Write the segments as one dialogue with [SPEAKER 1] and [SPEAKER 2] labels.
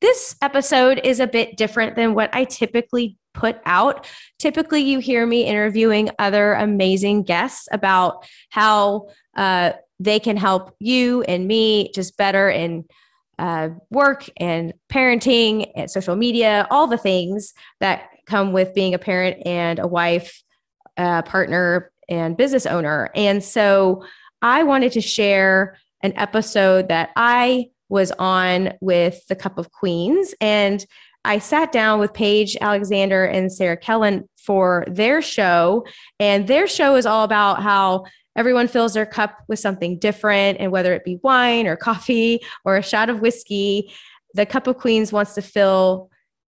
[SPEAKER 1] This episode is a bit different than what I typically put out. Typically, you hear me interviewing other amazing guests about how uh, they can help you and me just better in uh, work and parenting and social media, all the things that come with being a parent and a wife, uh, partner, and business owner. And so I wanted to share an episode that I was on with the Cup of Queens. And I sat down with Paige Alexander and Sarah Kellen for their show. And their show is all about how everyone fills their cup with something different. And whether it be wine or coffee or a shot of whiskey, the Cup of Queens wants to fill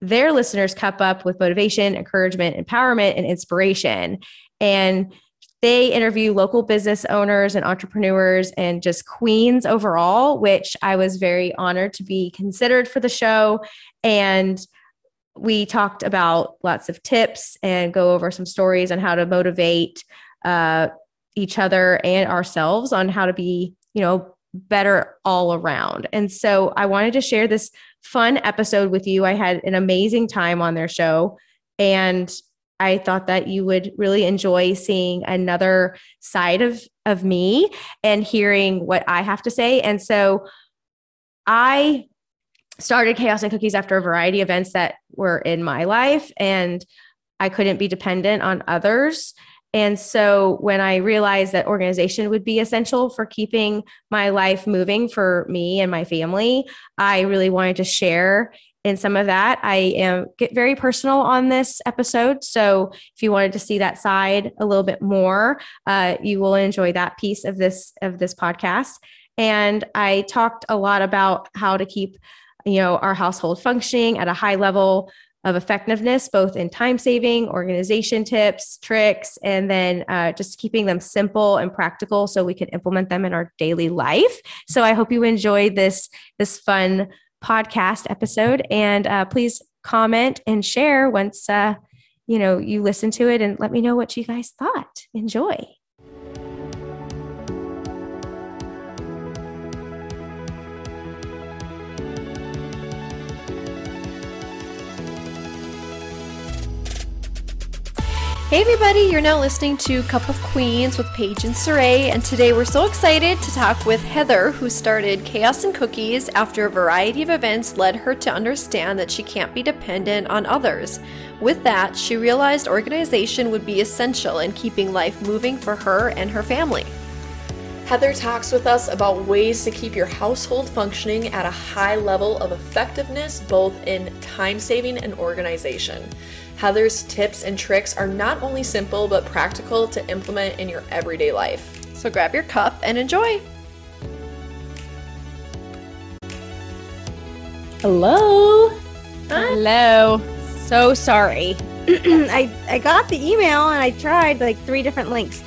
[SPEAKER 1] their listeners' cup up with motivation, encouragement, empowerment, and inspiration. And they interview local business owners and entrepreneurs and just queens overall, which I was very honored to be considered for the show. And we talked about lots of tips and go over some stories on how to motivate uh, each other and ourselves on how to be, you know, better all around. And so I wanted to share this fun episode with you. I had an amazing time on their show. And I thought that you would really enjoy seeing another side of of me and hearing what I have to say. And so I started Chaos and Cookies after a variety of events that were in my life and I couldn't be dependent on others. And so when I realized that organization would be essential for keeping my life moving for me and my family, I really wanted to share in some of that. I am get very personal on this episode. So if you wanted to see that side a little bit more, uh, you will enjoy that piece of this of this podcast. And I talked a lot about how to keep, you know, our household functioning at a high level of effectiveness, both in time saving, organization tips, tricks, and then uh, just keeping them simple and practical so we can implement them in our daily life. So I hope you enjoyed this this fun podcast episode. And uh, please comment and share once uh, you know you listen to it, and let me know what you guys thought. Enjoy.
[SPEAKER 2] Hey everybody, you're now listening to Cup of Queens with Paige and Saray, and today we're so excited to talk with Heather, who started Chaos and Cookies after a variety of events led her to understand that she can't be dependent on others. With that, she realized organization would be essential in keeping life moving for her and her family. Heather talks with us about ways to keep your household functioning at a high level of effectiveness, both in time saving and organization. Heather's tips and tricks are not only simple but practical to implement in your everyday life. So grab your cup and enjoy.
[SPEAKER 1] Hello. Hello. So sorry. I I got the email and I tried like three different links.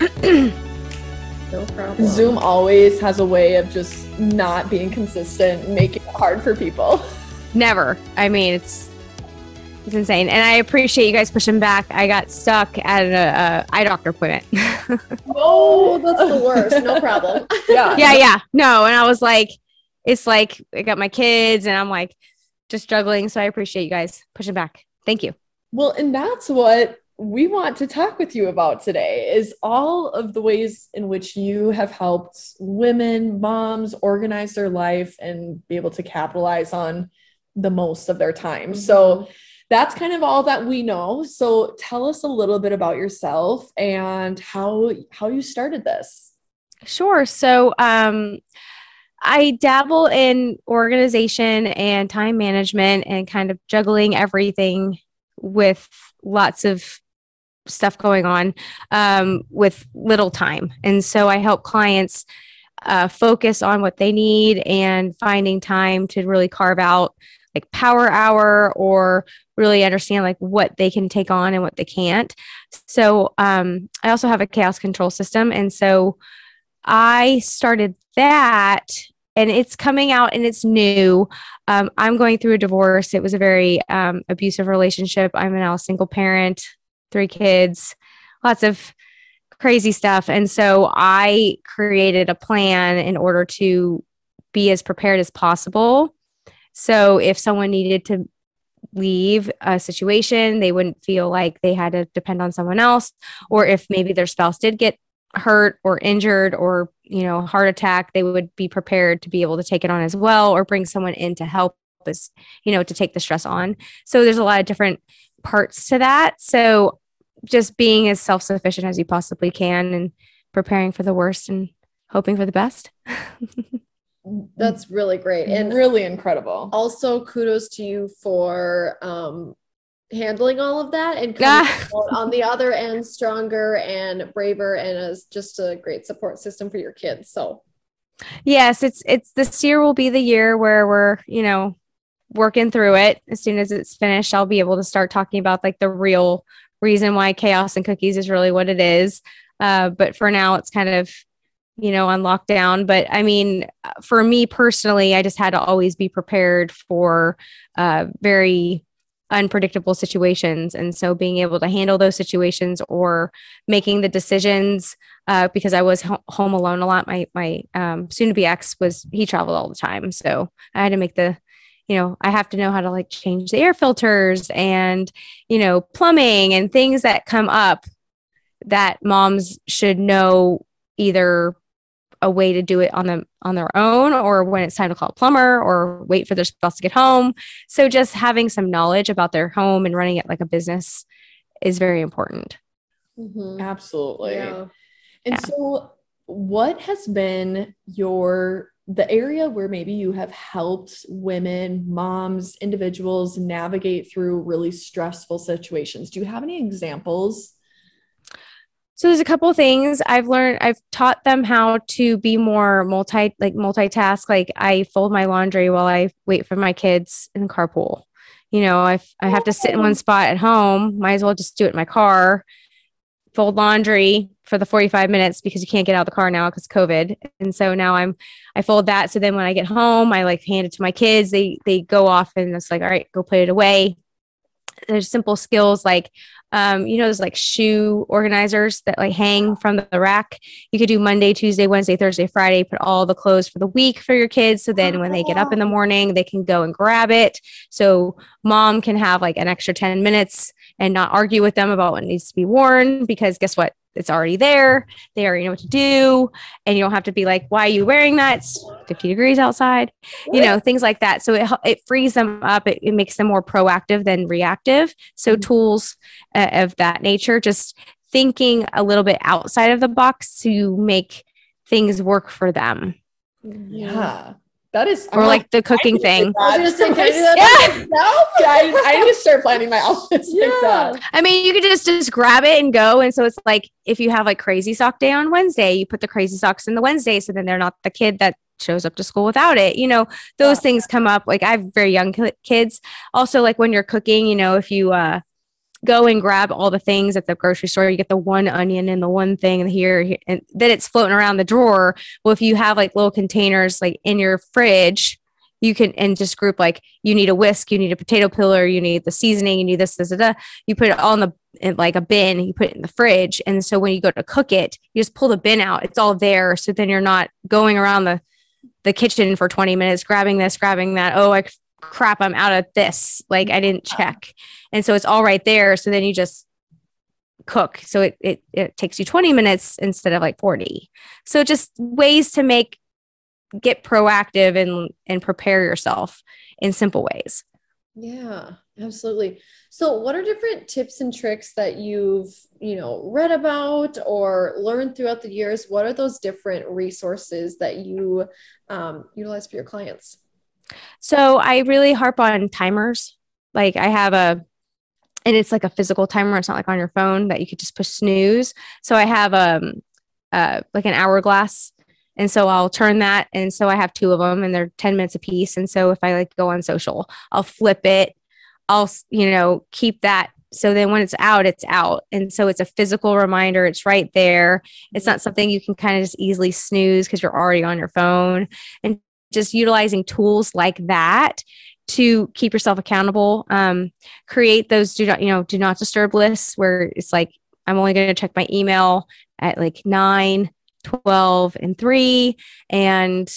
[SPEAKER 2] no problem. Zoom always has a way of just not being consistent, making it hard for people.
[SPEAKER 1] Never. I mean, it's it's insane. And I appreciate you guys pushing back. I got stuck at an a eye doctor appointment.
[SPEAKER 2] oh, that's the worst. No problem.
[SPEAKER 1] yeah. Yeah. Yeah. No. And I was like, it's like I got my kids and I'm like just struggling. So I appreciate you guys pushing back. Thank you.
[SPEAKER 2] Well, and that's what we want to talk with you about today is all of the ways in which you have helped women, moms organize their life and be able to capitalize on the most of their time. Mm-hmm. So that's kind of all that we know. So tell us a little bit about yourself and how how you started this.
[SPEAKER 1] Sure. So um I dabble in organization and time management and kind of juggling everything with lots of stuff going on um, with little time. And so I help clients uh, focus on what they need and finding time to really carve out like power hour or really understand like what they can take on and what they can't. So um, I also have a chaos control system. And so I started that and it's coming out and it's new. Um, I'm going through a divorce. It was a very um, abusive relationship. I'm now a single parent, three kids, lots of crazy stuff. And so I created a plan in order to be as prepared as possible. So if someone needed to leave a situation, they wouldn't feel like they had to depend on someone else. Or if maybe their spouse did get hurt or injured or you know heart attack they would be prepared to be able to take it on as well or bring someone in to help us you know to take the stress on so there's a lot of different parts to that so just being as self-sufficient as you possibly can and preparing for the worst and hoping for the best
[SPEAKER 2] that's really great and
[SPEAKER 3] really incredible.
[SPEAKER 2] Also kudos to you for um handling all of that and coming on the other end stronger and braver and as just a great support system for your kids so.
[SPEAKER 1] Yes it's it's this year will be the year where we're you know working through it. As soon as it's finished i'll be able to start talking about like the real reason why chaos and cookies is really what it is. Uh, but for now it's kind of you know on lockdown but i mean for me personally i just had to always be prepared for uh, very unpredictable situations. And so being able to handle those situations or making the decisions, uh, because I was ho- home alone a lot. My, my um, soon to be ex was, he traveled all the time. So I had to make the, you know, I have to know how to like change the air filters and, you know, plumbing and things that come up that moms should know either a way to do it on them on their own or when it's time to call a plumber or wait for their spouse to get home so just having some knowledge about their home and running it like a business is very important
[SPEAKER 3] mm-hmm. absolutely yeah. and yeah. so what has been your the area where maybe you have helped women moms individuals navigate through really stressful situations do you have any examples
[SPEAKER 1] so there's a couple things I've learned. I've taught them how to be more multi, like multitask. Like I fold my laundry while I wait for my kids in the carpool. You know, if I have to sit in one spot at home, might as well just do it in my car. Fold laundry for the 45 minutes because you can't get out of the car now because COVID. And so now I'm, I fold that. So then when I get home, I like hand it to my kids. They they go off and it's like, all right, go put it away there's simple skills like um, you know those like shoe organizers that like hang from the rack? You could do monday tuesday wednesday thursday friday put all the clothes for the week for your kids so then when they get up in the morning they can go and grab it. So mom can have like an extra 10 minutes and not argue with them about what needs to be worn because guess what it's already there. They already know what to do. And you don't have to be like, why are you wearing that? It's 50 degrees outside, you know, things like that. So it, it frees them up. It, it makes them more proactive than reactive. So mm-hmm. tools uh, of that nature, just thinking a little bit outside of the box to make things work for them.
[SPEAKER 3] Yeah. That is,
[SPEAKER 1] or like the cooking thing. I was
[SPEAKER 3] say, can I yeah. I, I, need to start planning my outfits yeah. like that.
[SPEAKER 1] I mean, you could just just grab it and go. And so it's like if you have like crazy sock day on Wednesday, you put the crazy socks in the Wednesday, so then they're not the kid that shows up to school without it. You know, those yeah. things come up. Like I have very young kids. Also, like when you're cooking, you know, if you uh go and grab all the things at the grocery store. You get the one onion and the one thing here, and then it's floating around the drawer. Well, if you have like little containers like in your fridge, you can and just group like you need a whisk, you need a potato peeler, you need the seasoning, you need this, this, da, You put it all in the in like a bin, you put it in the fridge, and so when you go to cook it, you just pull the bin out. It's all there, so then you're not going around the the kitchen for 20 minutes grabbing this grabbing that oh i crap, I'm out of this. Like I didn't check. And so it's all right there. So then you just cook. So it, it, it takes you 20 minutes instead of like 40. So just ways to make, get proactive and, and prepare yourself in simple ways.
[SPEAKER 2] Yeah, absolutely. So what are different tips and tricks that you've, you know, read about or learned throughout the years? What are those different resources that you um, utilize for your clients?
[SPEAKER 1] So I really harp on timers. Like I have a, and it's like a physical timer. It's not like on your phone that you could just push snooze. So I have um, uh, like an hourglass And so I'll turn that. And so I have two of them and they're 10 minutes a piece. And so if I like go on social, I'll flip it. I'll, you know, keep that. So then when it's out, it's out. And so it's a physical reminder. It's right there. It's not something you can kind of just easily snooze because you're already on your phone. And just utilizing tools like that to keep yourself accountable. Um, create those do not, you know, do not disturb lists where it's like, I'm only going to check my email at like nine 12 and 3 and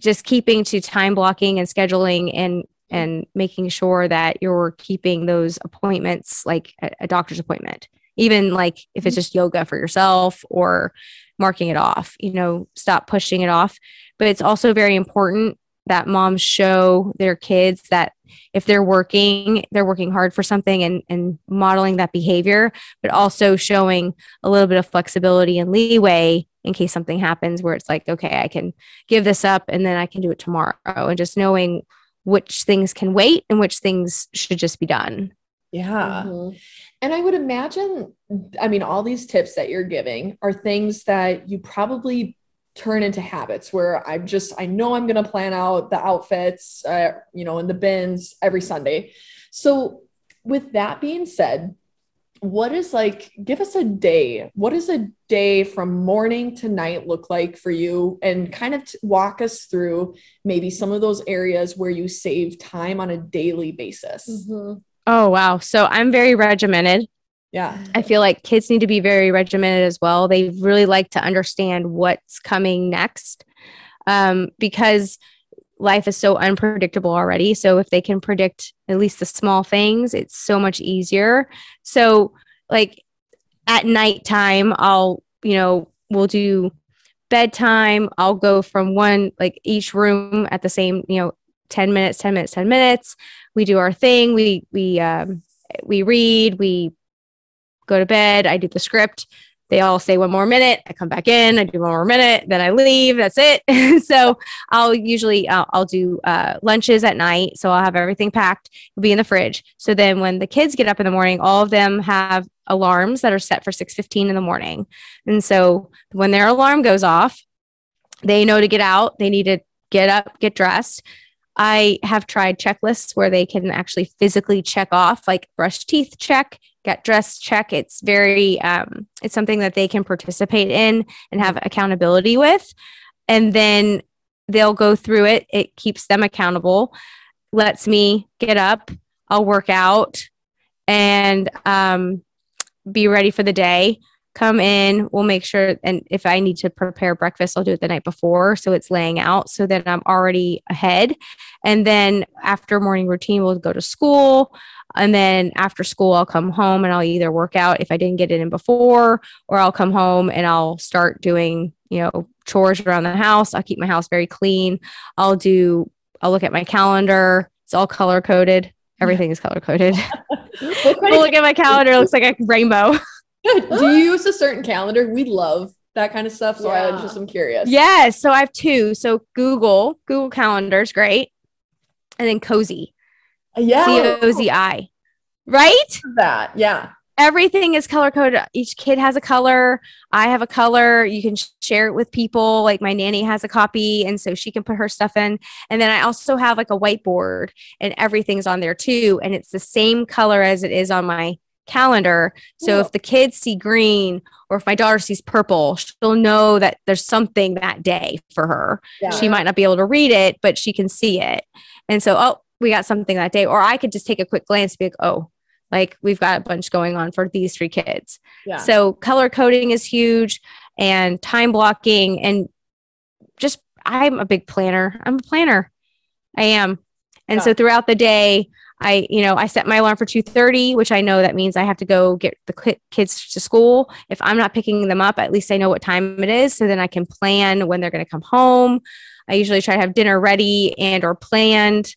[SPEAKER 1] just keeping to time blocking and scheduling and and making sure that you're keeping those appointments like a, a doctor's appointment. Even like if it's just yoga for yourself or marking it off you know stop pushing it off but it's also very important that moms show their kids that if they're working, they're working hard for something and, and modeling that behavior, but also showing a little bit of flexibility and leeway in case something happens where it's like, okay, I can give this up and then I can do it tomorrow. And just knowing which things can wait and which things should just be done.
[SPEAKER 3] Yeah. Mm-hmm. And I would imagine, I mean, all these tips that you're giving are things that you probably turn into habits where I'm just, I know I'm going to plan out the outfits, uh, you know, in the bins every Sunday. So, with that being said, what is like give us a day. What does a day from morning to night look like for you? And kind of walk us through maybe some of those areas where you save time on a daily basis.
[SPEAKER 1] Mm-hmm. oh wow. So i'm very regimented
[SPEAKER 3] yeah
[SPEAKER 1] i feel like kids need to be very regimented as well they really like to understand what's coming next um, because life is so unpredictable already. So if they can predict at least the small things, it's so much easier. So like at nighttime, I'll, you know, we'll do bedtime. I'll go from one, like each room at the same, you know, 10 minutes, 10 minutes, 10 minutes. We do our thing. We, we, um, we read, we go to bed. I do the script. They all say one more minute i come back in i do one more minute then i leave that's it. So i'll usually I'll, I'll do uh, lunches at night so i'll have everything packed it'll be in the fridge. So then when the kids get up in the morning all of them have alarms that are set for 6.15 in the morning. And so when their alarm goes off they know to get out they need to get up get dressed. I have tried checklists where they can actually physically check off, like brush teeth check, get dressed check it's very um, it's something that they can participate in and have accountability with. And then they'll go through it it keeps them accountable lets me get up i'll work out and um, be ready for the day. Come in we'll make sure and if i need to prepare breakfast i'll do it the night before so it's laying out so that i'm already ahead. And then after morning routine we'll go to school and then after school, I'll come home and I'll either work out if I didn't get it in before, or I'll come home and I'll start doing, you know, chores around the house. I'll keep my house very clean. I'll do, I'll look at my calendar. It's all color coded. Everything is color coded. we'll look at my calendar. It looks like a rainbow.
[SPEAKER 3] do you use a certain calendar? We love that kind of stuff. So yeah. I just am curious.
[SPEAKER 1] Yes. So I have two. So Google, Google Calendar is great. And then Cozi.
[SPEAKER 3] Yeah.
[SPEAKER 1] C O Z I. Right?
[SPEAKER 3] That. Yeah.
[SPEAKER 1] Everything is color coded. Each kid has a color. I have a color. You can share it with people. Like my nanny has a copy, and so she can put her stuff in. And then I also have like a whiteboard, and everything's on there too. And it's the same color as it is on my calendar. So if the kids see green or if my daughter sees purple, she'll know that there's something that day for her. Yeah. She might not be able to read it, but she can see it. And so, oh, we got something that day. Or I could just take a quick glance and be like, oh, like we've got a bunch going on for these three kids. Yeah. So color coding is huge and time blocking and just I'm a big planner. I'm a planner. I am. And yeah. so throughout the day, I, you know, I set my alarm for 2:30, which I know that means I have to go get the kids to school. If I'm not picking them up, at least I know what time it is so then I can plan when they're going to come home. I usually try to have dinner ready and or planned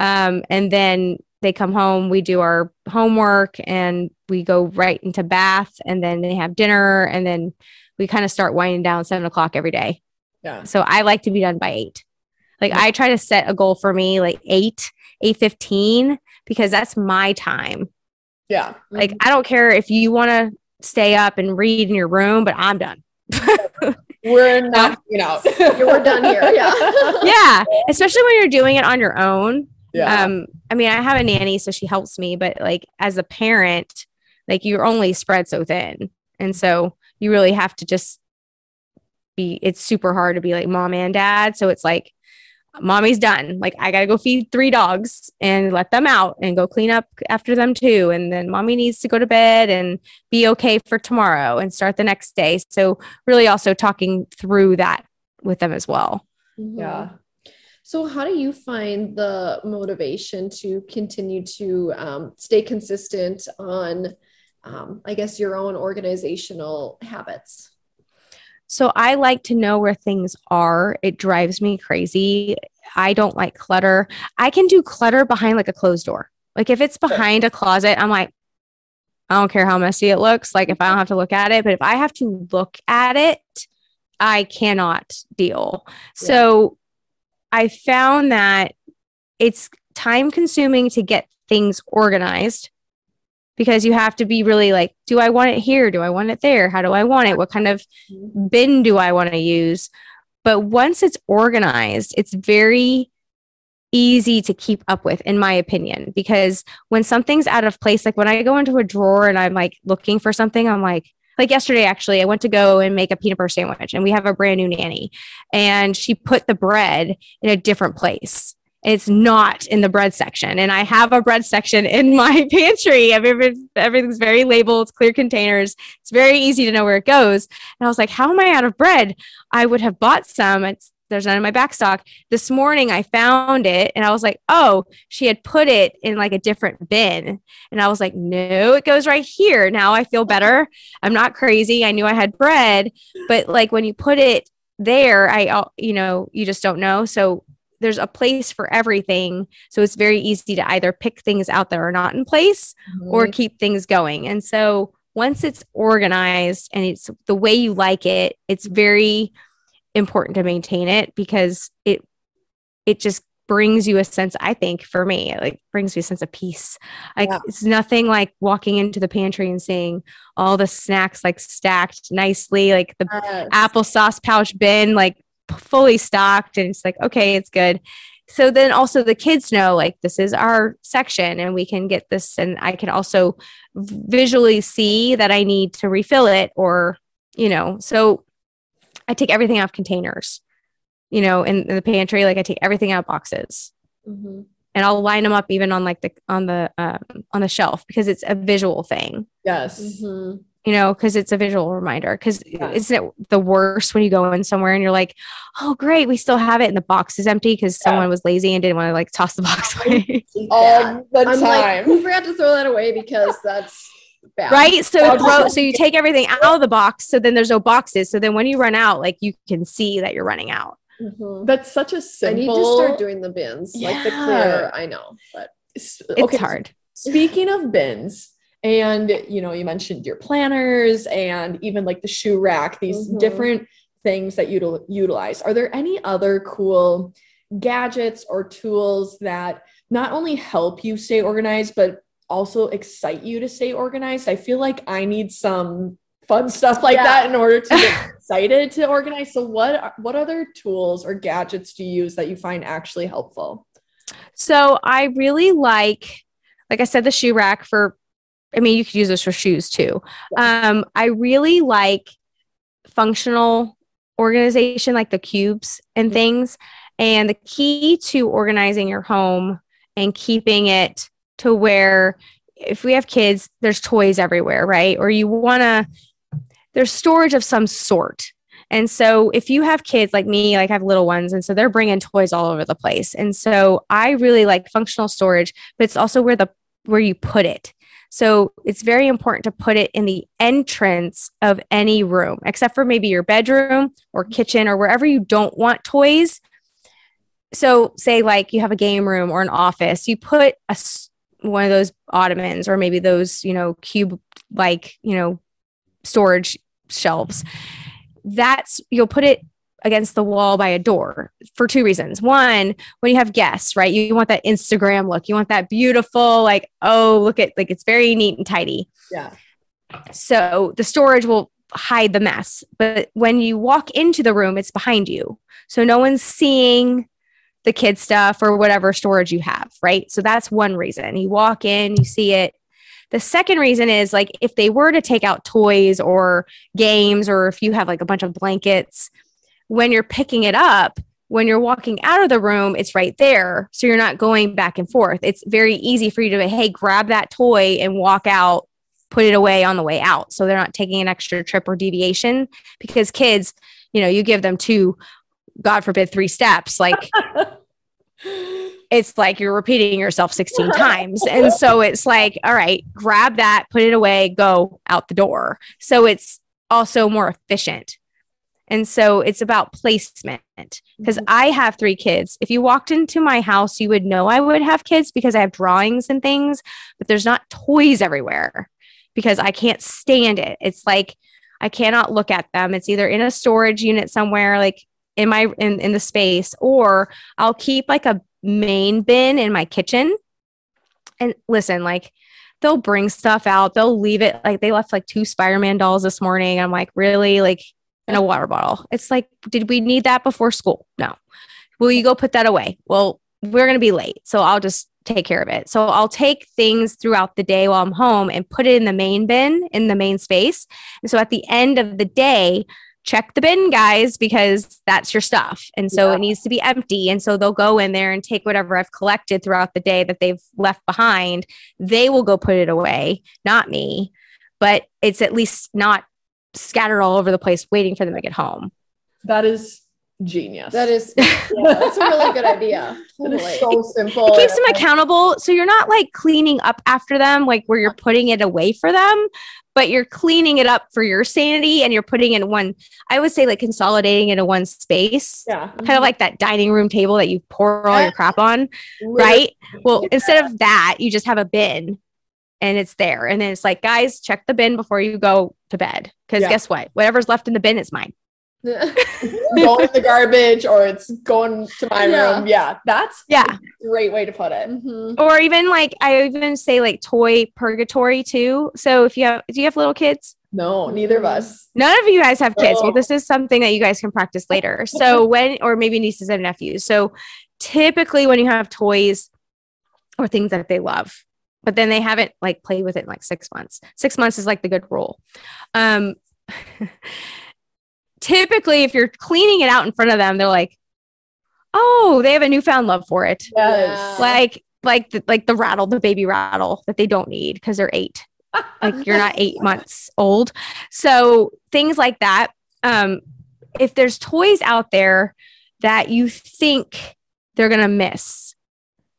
[SPEAKER 1] um, and then they come home, we do our homework and we go right into bath and then they have dinner and then we kind of start winding down seven o'clock every day. Yeah. So I like to be done by eight. Like I try to set a goal for me like eight, eight fifteen, because that's my time.
[SPEAKER 3] Yeah.
[SPEAKER 1] Like I don't care if you want to stay up and read in your room, but I'm done.
[SPEAKER 3] we're not, you know,
[SPEAKER 2] we're done here. Yeah.
[SPEAKER 1] yeah. Especially when you're doing it on your own.
[SPEAKER 3] Yeah.
[SPEAKER 1] Um, I mean, I have a nanny, so she helps me, but like as a parent, like you're only spread so thin. And so you really have to just be, it's super hard to be like mom and dad. So it's like, mommy's done. Like I gotta go feed three dogs and let them out and go clean up after them too. And then mommy needs to go to bed and be okay for tomorrow and start the next day. So really also talking through that with them as well.
[SPEAKER 3] Yeah.
[SPEAKER 2] So, how do you find the motivation to continue to um, stay consistent on, um, I guess, your own organizational habits?
[SPEAKER 1] So I like to know where things are. It drives me crazy. I don't like clutter. I can do clutter behind like a closed door. Like if it's behind a closet, I'm like, I don't care how messy it looks. Like if I don't have to look at it, but if I have to look at it, I cannot deal. Yeah. So I found that it's time consuming to get things organized because you have to be really like, do I want it here? Do I want it there? How do I want it? What kind of bin do I want to use? But once it's organized, it's very easy to keep up with, in my opinion, because when something's out of place, like when I go into a drawer and I'm like looking for something, I'm like, like yesterday, actually, I went to go and make a peanut butter sandwich, and we have a brand new nanny, and she put the bread in a different place it's not in the bread section. And I have a bread section in my pantry. Everything's very labeled, clear containers. It's very easy to know where it goes. And I was like, how am I out of bread? I would have bought some. It's there's none in my back stock. This morning I found it and I was like, oh, she had put it in like a different bin. And I was like, no, it goes right here. Now I feel better. I'm not crazy. I knew I had bread, but like when you put it there, I, you know, you just don't know. So there's a place for everything. So it's very easy to either pick things out that are not in place mm-hmm. or keep things going. And so once it's organized and it's the way you like it, it's very important to maintain it because it it just brings you a sense i think for me it like brings me a sense of peace like yeah. it's nothing like walking into the pantry and seeing all the snacks like stacked nicely like the yes. applesauce pouch bin like fully stocked and it's like okay it's good so then also the kids know like this is our section and we can get this and i can also visually see that i need to refill it or you know so i take everything out of containers you know in, in the pantry like i take everything out of boxes mm-hmm. and i'll line them up even on like the on the um, on the shelf because it's a visual thing
[SPEAKER 3] yes
[SPEAKER 1] mm-hmm you know, because it's a visual reminder. Because yeah. isn't it the worst when you go in somewhere and you're like, oh, great, we still have it, and the box is empty because yeah. someone was lazy and didn't want to like toss the box away
[SPEAKER 3] all the I'm time. Like,
[SPEAKER 2] we forgot to throw that away because that's. Bad.
[SPEAKER 1] Right. So throw, so you take everything out of the box. So then there's no boxes. So then when you run out, like you can see that you're running out.
[SPEAKER 3] Mm-hmm. That's such a simple. I
[SPEAKER 2] need to start doing the bins, yeah. like the clear. I know, but
[SPEAKER 1] it's, okay. hard.
[SPEAKER 3] Speaking of bins, and you know you mentioned your planners and even like the shoe rack these mm-hmm. different things that you utilize are there any other cool gadgets or tools that not only help you stay organized but also excite you to stay organized i feel like i need some fun stuff like yeah. that in order to get excited to organize so what what other tools or gadgets do you use that you find actually helpful
[SPEAKER 1] so i really like like i said the shoe rack for I mean, you could use this for shoes too. Um, I really like functional organization, like the cubes and things. And the key to organizing your home and keeping it to where if we have kids, there's toys everywhere, right? Or you want to, there's storage of some sort. And so if you have kids like me, like I have little ones, and so they're bringing toys all over the place. And so I really like functional storage, but it's also where the where you put it. So it's very important to put it in the entrance of any room, except for maybe your bedroom or kitchen or wherever you don't want toys. So, say like you have a game room or an office, you put a one of those ottomans or maybe those, you know, cube like, you know, storage shelves. That's you'll put it against the wall by a door for two reasons. One, when you have guests, right? You, want that Instagram look. You want that beautiful, like, oh, look at like it's very neat and tidy.
[SPEAKER 3] Yeah.
[SPEAKER 1] So the storage will hide the mess. But when you walk into the room, it's behind you. So no one's seeing the kid stuff or whatever storage you have, right? So that's one reason. You walk in, you see it. The second reason is like if they were to take out toys or games, or if you have like a bunch of blankets, when you're picking it up, when you're walking out of the room, it's right there. So you're not going back and forth. It's very easy for you to, hey, grab that toy and walk out, put it away on the way out. So they're not taking an extra trip or deviation because kids, you know, you give them two, God forbid, three steps. Like, it's like you're repeating yourself 16 times. And so it's like, all right, grab that, put it away, go out the door. So it's also more efficient. And so it's about placement because mm-hmm. I have three kids. If you walked into my house, you would know I would have kids because I have drawings and things, but there's not toys everywhere because I can't stand it. It's like I cannot look at them. It's either in a storage unit somewhere, like in my in, in the space, or I'll keep like a main bin in my kitchen. And listen, like they'll bring stuff out, they'll leave it like they left like two Spider-Man dolls this morning. I'm like, really? Like in a water bottle. It's like, did we need that before school? No. Will you go put that away? Well, we're going to be late. So I'll just take care of it. So I'll take things throughout the day while I'm home and put it in the main bin in the main space. And so at the end of the day, check the bin, guys, because that's your stuff. And so yeah. it needs to be empty. And so they'll go in there and take whatever I've collected throughout the day that they've left behind. They will go put it away, not me. But it's at least not scattered all over the place waiting for them to get home.
[SPEAKER 3] That is genius.
[SPEAKER 2] That is yeah, that's a really good idea.
[SPEAKER 3] That is so simple.
[SPEAKER 1] It keeps them accountable. So you're not like cleaning up after them, like where you're putting it away for them, but you're cleaning it up for your sanity and you're putting in one, I would say like consolidating into one space.
[SPEAKER 3] Yeah.
[SPEAKER 1] Kind of like that dining room table that you pour all your crap on. Right. Well, yeah. instead of that, you just have a bin and it's there. And then it's like, guys, check the bin before you go to bed. Because yeah. guess what? Whatever's left in the bin is mine.
[SPEAKER 3] Going in the garbage or it's going to my yeah. room. Yeah. That's
[SPEAKER 1] yeah.
[SPEAKER 3] great way to put it.
[SPEAKER 1] Mm-hmm. Or even like I even say like toy purgatory too. So if you have do you have little kids?
[SPEAKER 3] No, neither of us.
[SPEAKER 1] None of you guys have kids. Well, this is something that you guys can practice later. So when or maybe nieces and nephews. So typically when you have toys or things that they love, but then they haven't like played with it in like six months. Six months is like the good rule. Um, typically, if you're cleaning it out in front of them, they're like, "Oh, they have a newfound love for it."
[SPEAKER 3] Yes.
[SPEAKER 1] Like, like, the, like the rattle, the baby rattle that they don't need because they're eight. like you're not eight months old. So things like that. Um, if there's toys out there that you think they're gonna miss,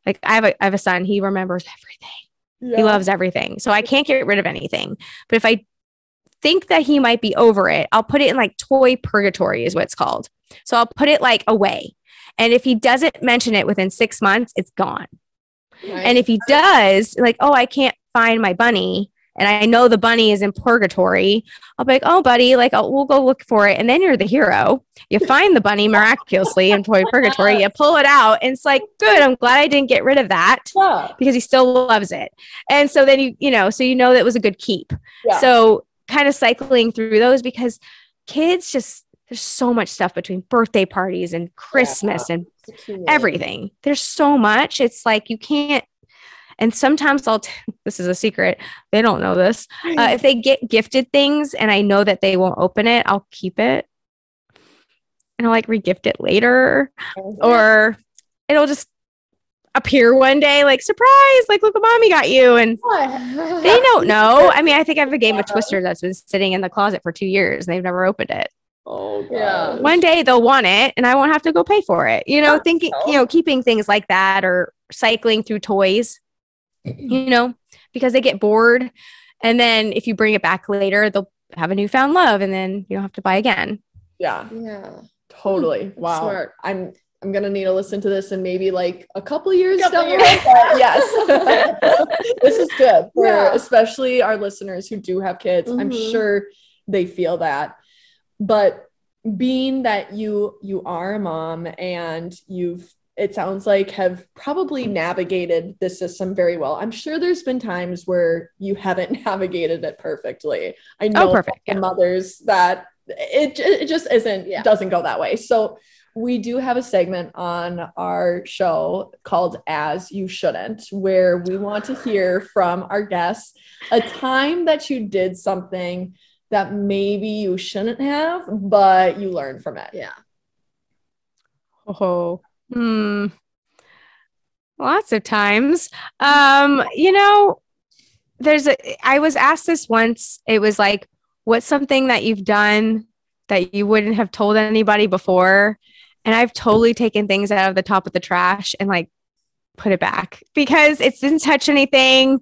[SPEAKER 1] like I have a I have a son, he remembers everything. Yeah. He loves everything. So I can't get rid of anything. But if I think that he might be over it, I'll put it in like toy purgatory, is what it's called. So I'll put it like away. And if he doesn't mention it within six months, it's gone. Right. And if he does, like, oh, I can't find my bunny, and I know the bunny is in purgatory, I'll be like, oh, buddy, like, I'll, we'll go look for it. And then you're the hero. You find the bunny miraculously in toy purgatory, you pull it out, and it's like, good, I'm glad I didn't get rid of that yeah. because he still loves it. And so then you, you know, so you know that was a good keep. Yeah. So kind of cycling through those because kids just, there's so much stuff between birthday parties and Christmas yeah. and everything. There's so much. It's like you can't and sometimes I'll, t- this is a secret, they don't know this. Uh, if they get gifted things and I know that they won't open it, I'll keep it and I'll like regift it later. Or it'll just appear one day like surprise like look what mommy got you and they don't know i mean i think i have a game of twister that's been sitting in the closet for two years and they've never opened it
[SPEAKER 3] oh yeah
[SPEAKER 1] one day they'll want it and i won't have to go pay for it you know thinking you know keeping things like that or cycling through toys you know, because they get bored. And then if you bring it back later, they'll have a newfound love and then you don't have to buy again.
[SPEAKER 3] Yeah.
[SPEAKER 2] Yeah.
[SPEAKER 3] Totally. wow. Smart. I'm I'm gonna need to listen to this in maybe like a couple years couple years. yes. this is good for yeah. especially our listeners who do have kids. Mm-hmm. I'm sure they feel that. But being that you you are a mom and you've it sounds like have probably navigated the system very well. I'm sure there's been times where you haven't navigated it perfectly. I know
[SPEAKER 1] oh, perfect.
[SPEAKER 3] Yeah. mothers that it, it just isn't yeah. doesn't go that way. So we do have a segment on our show called As You Shouldn't, where we want to hear from our guests a time that you did something that maybe you shouldn't have, but you learned from it.
[SPEAKER 2] Yeah.
[SPEAKER 1] Oh, hmm. Lots of times. Um, you know, there's a, I was asked this once. It was like, what's something that you've done that you wouldn't have told anybody before? And I've totally taken things out of the top of the trash and like put it back because it didn't touch anything.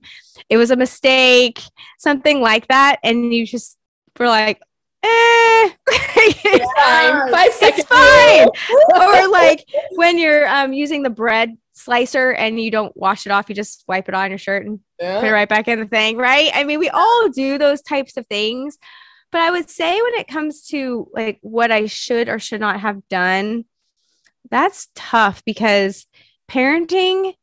[SPEAKER 1] It was a mistake, something like that. And you just were like, eh, it's fine. Five seconds. It's fine. or like when you're um, using the bread slicer and you don't wash it off, you just wipe it on your shirt and yeah. put it right back in the thing, right? I mean, we all do those types of things. But I would say when it comes to like what I should or should not have done, that's tough because parenting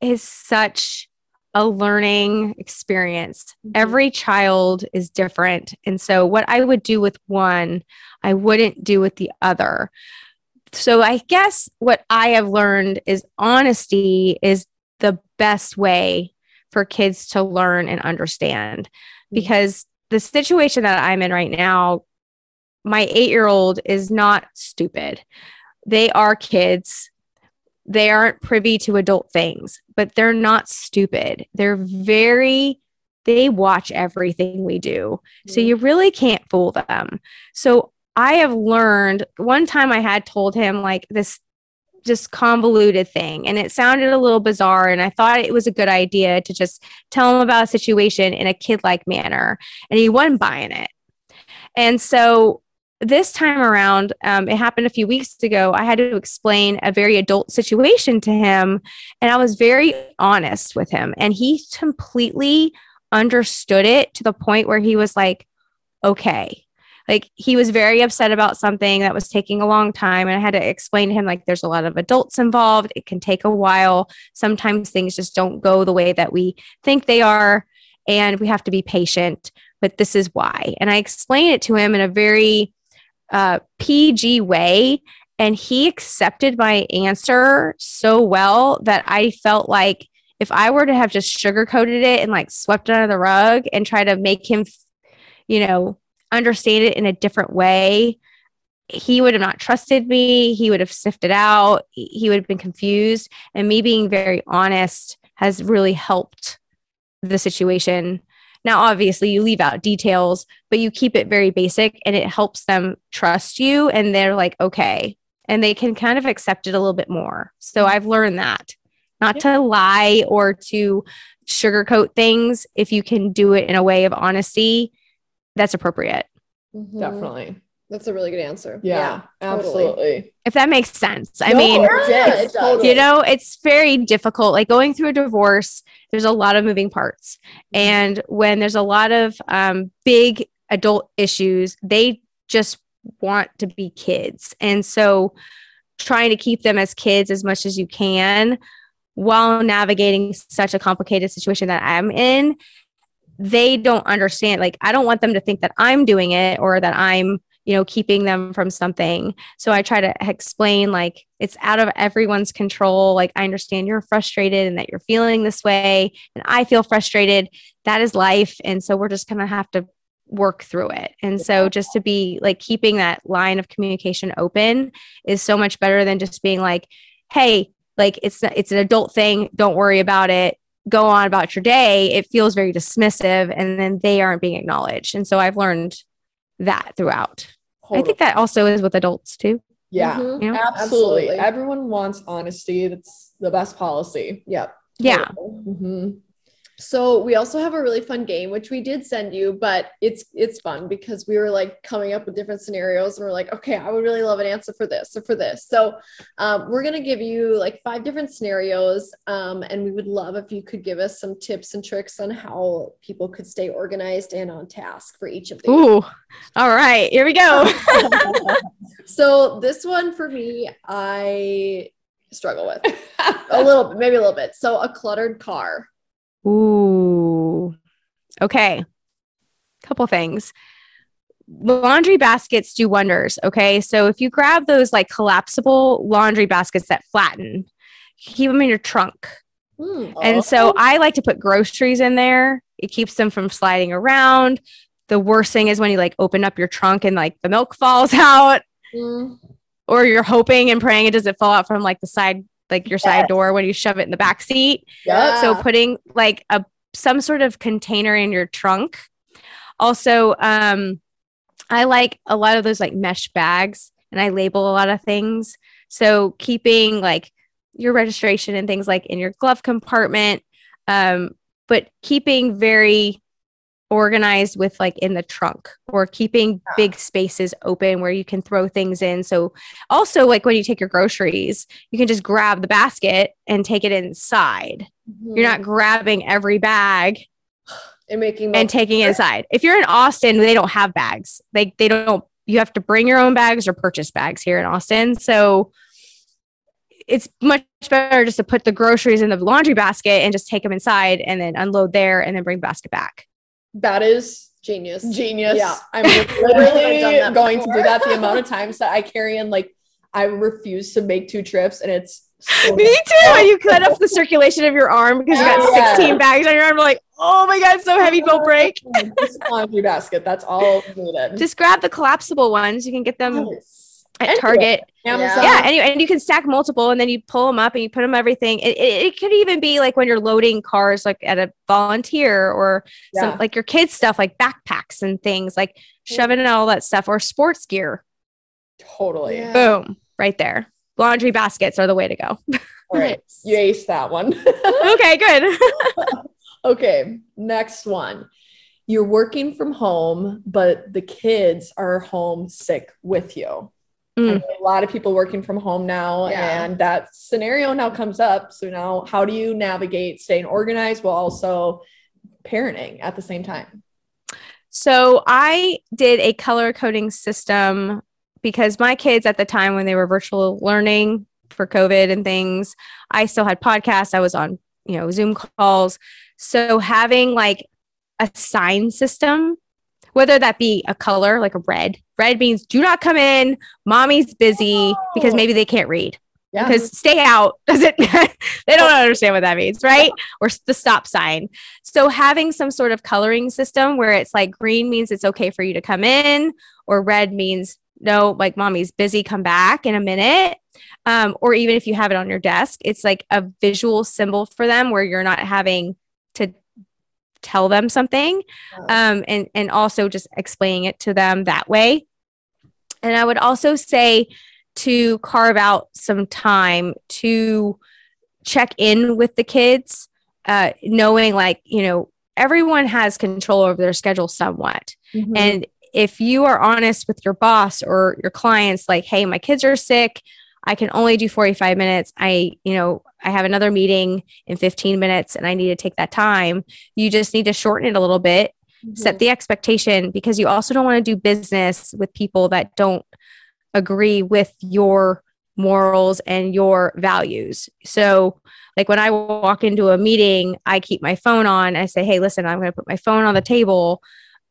[SPEAKER 1] is such a learning experience. Mm-hmm. Every child is different. And so, what I would do with one, I wouldn't do with the other. So, I guess what I have learned is honesty is the best way for kids to learn and understand mm-hmm. because the situation that I'm in right now, my eight year old is not stupid. They are kids. They aren't privy to adult things, but they're not stupid. They're very, they watch everything we do. So mm. you really can't fool them. So I have learned one time I had told him like this just convoluted thing. And it sounded a little bizarre and i thought it was a good idea to just tell him about a situation in a kid like manner. And he wasn't buying it. And so this time around um, it happened a few weeks ago i had to explain a very adult situation to him and i was very honest with him. And he completely understood it to the point where he was like okay like he was very upset about something that was taking a long time and i had to explain to him like there's a lot of adults involved. It can take a while. Sometimes things just don't go the way that we think they are and we have to be patient but this is why. And i explained it to him in a very uh, pg way and he accepted my answer so well that i felt like if i were to have just sugarcoated it and like swept it under the rug and try to make him you know understand it in a different way, he would have not trusted me. He would have sifted out. He would have been confused. And me being very honest has really helped the situation. Now, obviously, you leave out details, but you keep it very basic and it helps them trust you. And they're like, okay. And they can kind of accept it a little bit more. So mm-hmm. I've learned that not yeah. to lie or to sugarcoat things if you can do it in a way of honesty that's appropriate.
[SPEAKER 3] Mm-hmm. Definitely.
[SPEAKER 2] That's a really good answer.
[SPEAKER 3] Yeah, yeah absolutely. Totally.
[SPEAKER 1] If that makes sense. I no, mean, yeah, totally. you know, it's very difficult. Like going through a divorce, there's a lot of moving parts. Mm-hmm. And when there's a lot of um, big adult issues, they just want to be kids. And so trying to keep them as kids as much as you can while navigating such a complicated situation that I'm in they don't understand like i don't want them to think that i'm doing it or that i'm you know keeping them from something. So i try to explain like it's out of everyone's control. Like i understand you're frustrated and that you're feeling this way and i feel frustrated. That is life and so we're just going to have to work through it. And so just to be like keeping that line of communication open is so much better than just being like hey like it's it's an adult thing. Don't worry about it go on about your day, it feels very dismissive and then they aren't being acknowledged. And so I've learned that throughout. Totally. I think that also is with adults too.
[SPEAKER 3] Yeah, mm-hmm. you know? absolutely. absolutely. Everyone wants honesty. That's the best policy.
[SPEAKER 2] Yep.
[SPEAKER 1] Yeah.
[SPEAKER 2] Mm-hmm. So we also have a really fun game, which we did send you, but it's it's fun because we were like coming up with different scenarios, and we're like, okay, I would really love an answer for this or for this. So um, we're gonna give you like five different scenarios, um, and we would love if you could give us some tips and tricks on how people could stay organized and on task for each of these.
[SPEAKER 1] Ooh, all right, here we go.
[SPEAKER 2] so this one for me, I struggle with a little bit, maybe a little bit. So a cluttered car.
[SPEAKER 1] Ooh. Okay. Couple things. Laundry baskets do wonders. Okay. So if you grab those like collapsible laundry baskets that flatten, keep them in your trunk. Mm, and so I like to put groceries in there. It keeps them from sliding around. The worst thing is when you like open up your trunk and like the milk falls out. Mm. Or you're hoping and praying it doesn't fall out from like the side, like your yes. side door when you shove it in the back seat. Yeah. So putting like a some sort of container in your trunk. Also, um, I like a lot of those like mesh bags and I label a lot of things. So keeping like your registration and things like in your glove compartment, um, but keeping very organized with like in the trunk or keeping big spaces open where you can throw things in. So also like when you take your groceries, you can just grab the basket and take it inside. Mm-hmm. You're not grabbing every bag
[SPEAKER 2] and making
[SPEAKER 1] and taking it inside. If you're in Austin, they don't have bags. They they don't you have to bring your own bags or purchase bags here in Austin. So it's much better just to put the groceries in the laundry basket and just take them inside and then unload there and then bring basket back.
[SPEAKER 2] That is genius.
[SPEAKER 3] Genius.
[SPEAKER 2] Yeah.
[SPEAKER 3] I'm literally going before. to do that the amount of times that I carry in like I refuse to make two trips and it's
[SPEAKER 1] so Me too. And oh. you cut off the circulation of your arm because you got 16 bags on your arm. like, oh my God, so heavy, don't break.
[SPEAKER 3] laundry basket. That's all needed.
[SPEAKER 1] Just grab the collapsible ones. You can get them yes at anyway, Target. Amazon. Yeah, and you, and you can stack multiple, and then you pull them up and you put them everything. It, it, it could even be like when you're loading cars, like at a volunteer or yeah. some like your kids stuff, like backpacks and things, like mm. shoving in all that stuff or sports gear.
[SPEAKER 3] Totally.
[SPEAKER 1] Yeah. Boom, right there. Laundry baskets are the way to go.
[SPEAKER 3] All right, you aced that one.
[SPEAKER 1] okay, good.
[SPEAKER 3] okay, next one you're working from home, but the kids are home sick with you. Mm. a lot of people working from home now, yeah. and that scenario now comes up. So now, how do you navigate staying organized while also parenting at the same time?
[SPEAKER 1] So I did a color coding system because my kids at the time when they were virtual learning for COVID and things, I still had podcasts. I was on, you know, Zoom calls. So having like a sign system whether that be a color like a red. Red means do not come in. Mommy's busy because maybe they can't read. Yeah. Because stay out doesn't they don't understand what that means, right? Or the stop sign. So having some sort of coloring system where it's like green means it's okay for you to come in, or red means no, like mommy's busy, come back in a minute. Um, or even if you have it on your desk, it's like a visual symbol for them where you're not having tell them something um, and and also just explaining it to them that way. And i would also say to carve out some time to check in with the kids uh, knowing like you know everyone has control over their schedule somewhat. Mm-hmm. and if you are honest with your boss or your clients like hey my kids are sick I can only do 45 minutes. I, you know, I have another meeting in 15 minutes and I need to take that time. You just need to shorten it a little bit, mm-hmm. set the expectation because you also don't want to do business with people that don't agree with your morals and your values. So, like when I walk into a meeting, I keep my phone on. I say, "Hey, listen, I'm going to put my phone on the table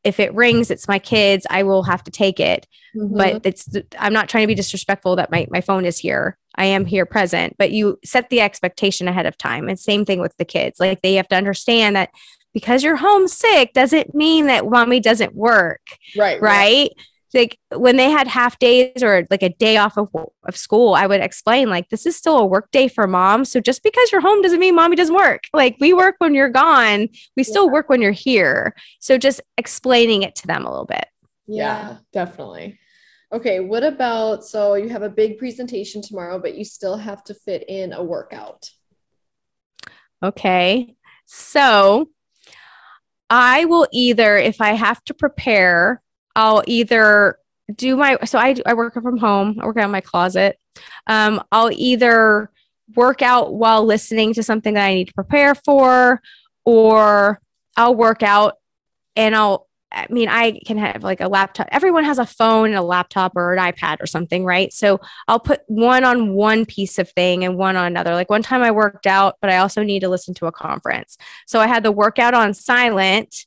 [SPEAKER 1] if it rings, it's my kids, I will have to take it. Mm-hmm. But it's I'm not trying to be disrespectful that my, my phone is here. I am here present, but you set the expectation ahead of time. And same thing with the kids. Like they have to understand that because you're homesick doesn't mean that mommy doesn't work.
[SPEAKER 3] Right.
[SPEAKER 1] Right. right like when they had half days or like a day off of, of school, I would explain like this is still a work day for mom. So just because you're home doesn't mean mommy doesn't work. Like we work when you're gone, we still work when you're here. So just explaining it to them a little bit.
[SPEAKER 3] Yeah, yeah, definitely.
[SPEAKER 2] Okay, what about so you have a big presentation tomorrow, but you still have to fit in a workout?
[SPEAKER 1] Okay. So I will either, if I have to prepare, I'll either do my so I I work from home. I work out in my closet. Um, I'll either work out while listening to something that I need to prepare for, or I'll work out and I'll I mean, I can have like a laptop. Everyone has a phone and a laptop or an iPad or something, right? So I'll put one on one piece of thing and one on another. Like one time I worked out, but I also need to listen to a conference. So I had the workout on silent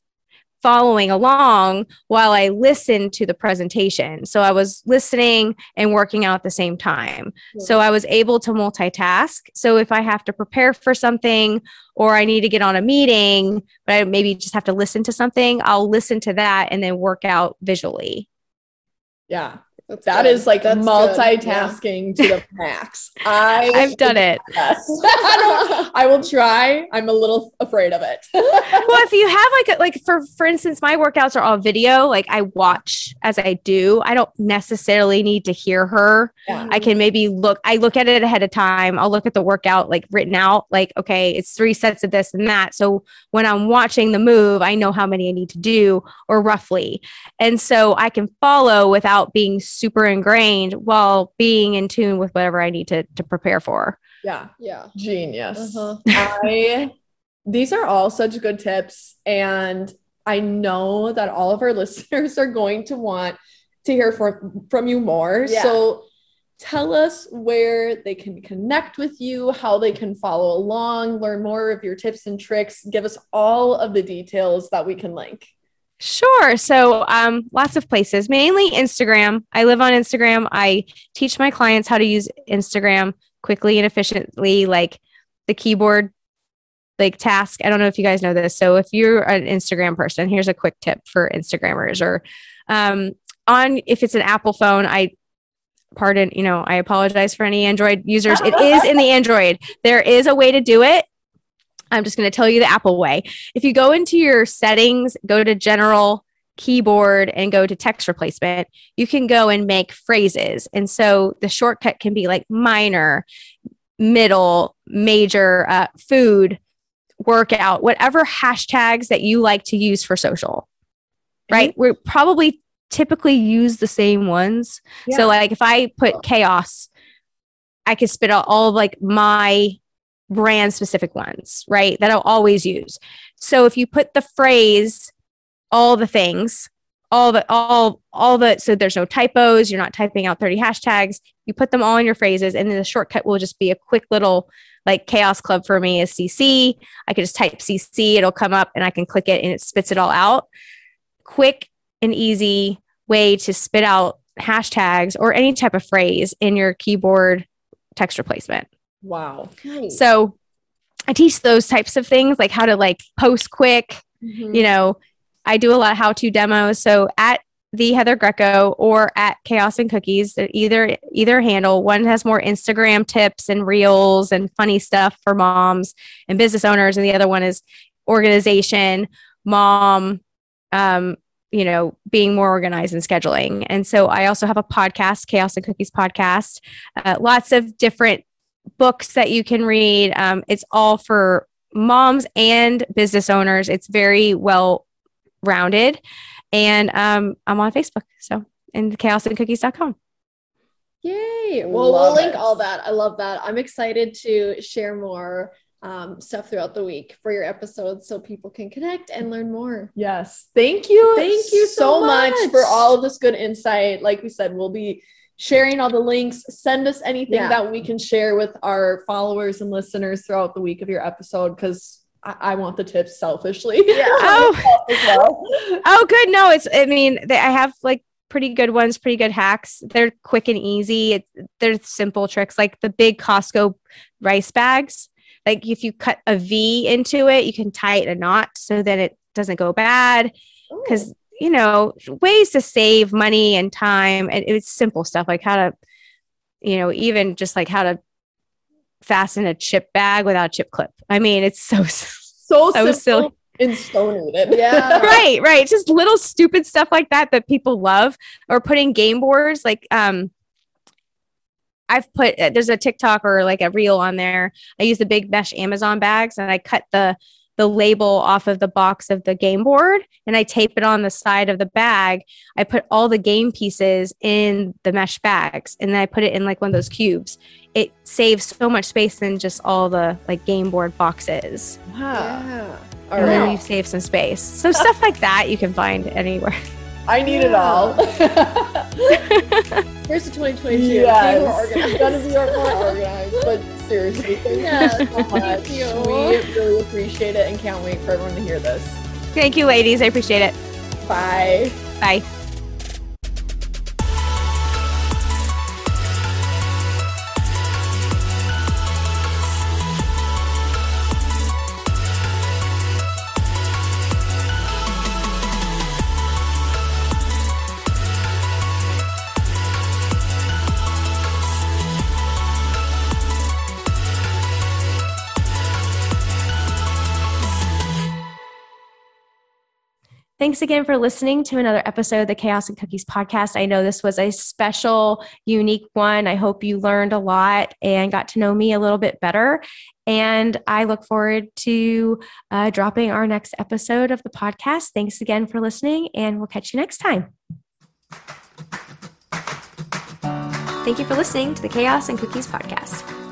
[SPEAKER 1] following along while I listened to the presentation. So I was listening and working out at the same time. So I was able to multitask. So if I have to prepare for something or I need to get on a meeting, but I maybe just have to listen to something, I'll listen to that and then work out visually.
[SPEAKER 3] Yeah. That's that good. is like That's multitasking yeah. to the max. I
[SPEAKER 1] I've done it.
[SPEAKER 3] I, I, will try. I'm a little afraid of it.
[SPEAKER 1] well, if you have like a, like for for instance, my workouts are all video. Like I watch as I do. I don't necessarily need to hear her. Yeah. I can maybe look. I look at it ahead of time. I'll look at the workout like written out. Like okay, it's three sets of this and that. So when I'm watching the move, I know how many I need to do or roughly, and so I can follow without being super ingrained while being in tune with whatever I need to to prepare for.
[SPEAKER 3] Yeah. Yeah. Genius. Uh-huh. I these are all such good tips and I know that all of our listeners are going to want to hear from from you more. Yeah. So tell us where they can connect with you, how they can follow along, learn more of your tips and tricks, give us all of the details that we can link.
[SPEAKER 1] Sure. So, um, lots of places, mainly Instagram. I live on Instagram. I teach my clients how to use Instagram quickly and efficiently, like the keyboard like task. I don't know if you guys know this. So, if you're an Instagram person, here's a quick tip for Instagrammers or um, on if it's an Apple phone, I pardon, you know, I apologize for any Android users. It is in the Android. There is a way to do it. I'm just going to tell you the Apple way. If you go into your settings, go to general keyboard and go to text replacement, you can go and make phrases. And so the shortcut can be like minor, middle, major, uh, food, workout, whatever hashtags that you like to use for social, right? Mm-hmm. We probably typically use the same ones. Yeah. So, like if I put chaos, I could spit out all of like my brand specific ones, right? That I'll always use. So if you put the phrase, all the things, all the, all, all the, so there's no typos, you're not typing out 30 hashtags, you put them all in your phrases, and then the shortcut will just be a quick little, like Chaos Club for me is CC. I can just type CC, it'll come up and I can click it and it spits it all out. Quick and easy way to spit out hashtags or any type of phrase in your keyboard text replacement.
[SPEAKER 3] Wow.
[SPEAKER 1] Nice. So I teach those types of things, like how to like post quick. Mm-hmm. You know, I do a lot of how-to demos. So at the Heather Greco or at Chaos and Cookies, either either handle. One has more Instagram tips and reels and funny stuff for moms and business owners, and the other one is organization, mom, um, you know, being more organized and scheduling. And so I also have a podcast, Chaos and Cookies podcast. Uh, lots of different books that you can read. Um, it's all for moms and business owners. It's very well rounded. And um, I'm on Facebook. So, and chaosandcookies.com.
[SPEAKER 2] Yay. Well, love we'll link all that. I love that. I'm excited to share more um, stuff throughout the week for your episodes so people can connect and learn more.
[SPEAKER 3] Yes. Thank you. Thank you so, so much. much for all of this good insight. Like we said, we'll be sharing all the links. Send us anything yeah. that we can share with our followers and listeners throughout the week of your episode because I-, I, want the tips selfishly. Yeah.
[SPEAKER 1] oh. well. oh, good. No, it's, I mean, they, I have like pretty good ones, pretty good hacks. They're quick and easy. It, they're simple tricks like the big Costco rice bags. Like if you cut a V into it, you can tie it a knot so that it doesn't go bad. Because you know, ways to save money and time. And it's simple stuff like how to, you know, even just like how to fasten a chip bag without a chip clip. I mean, it's so,
[SPEAKER 3] so, so silly. And stonated.
[SPEAKER 1] Yeah. right, right. Just little stupid stuff like that that people love. Or putting game boards like um I've put there's a TikTok or like a reel on there. I use the big mesh Amazon bags and I cut the the label off of the box of the game board and I tape it on the side of the bag. I put all the game pieces in the mesh bags and then I put it in like one of those cubes. It saves so much space than just all the like game board boxes.
[SPEAKER 3] Wow. Yeah.
[SPEAKER 1] and right. then you save some space. So stuff like that you can find anywhere.
[SPEAKER 3] I need yeah. it all.
[SPEAKER 2] Here's the 2022.
[SPEAKER 3] Yes. Be more organized. Gotta be more organized. But seriously, thank yeah. you so much. Thank you. We really appreciate it and can't wait for everyone to hear this.
[SPEAKER 1] Thank you, ladies. I appreciate it.
[SPEAKER 3] Bye.
[SPEAKER 1] Bye. Thanks again for listening to another episode of the Chaos and Cookies podcast. I know this was a special, unique one. I hope you learned a lot and got to know me a little bit better. And I look forward to uh, dropping our next episode of the podcast. Thanks again for listening, and we'll catch you next time. Thank you for listening to the Chaos and Cookies podcast.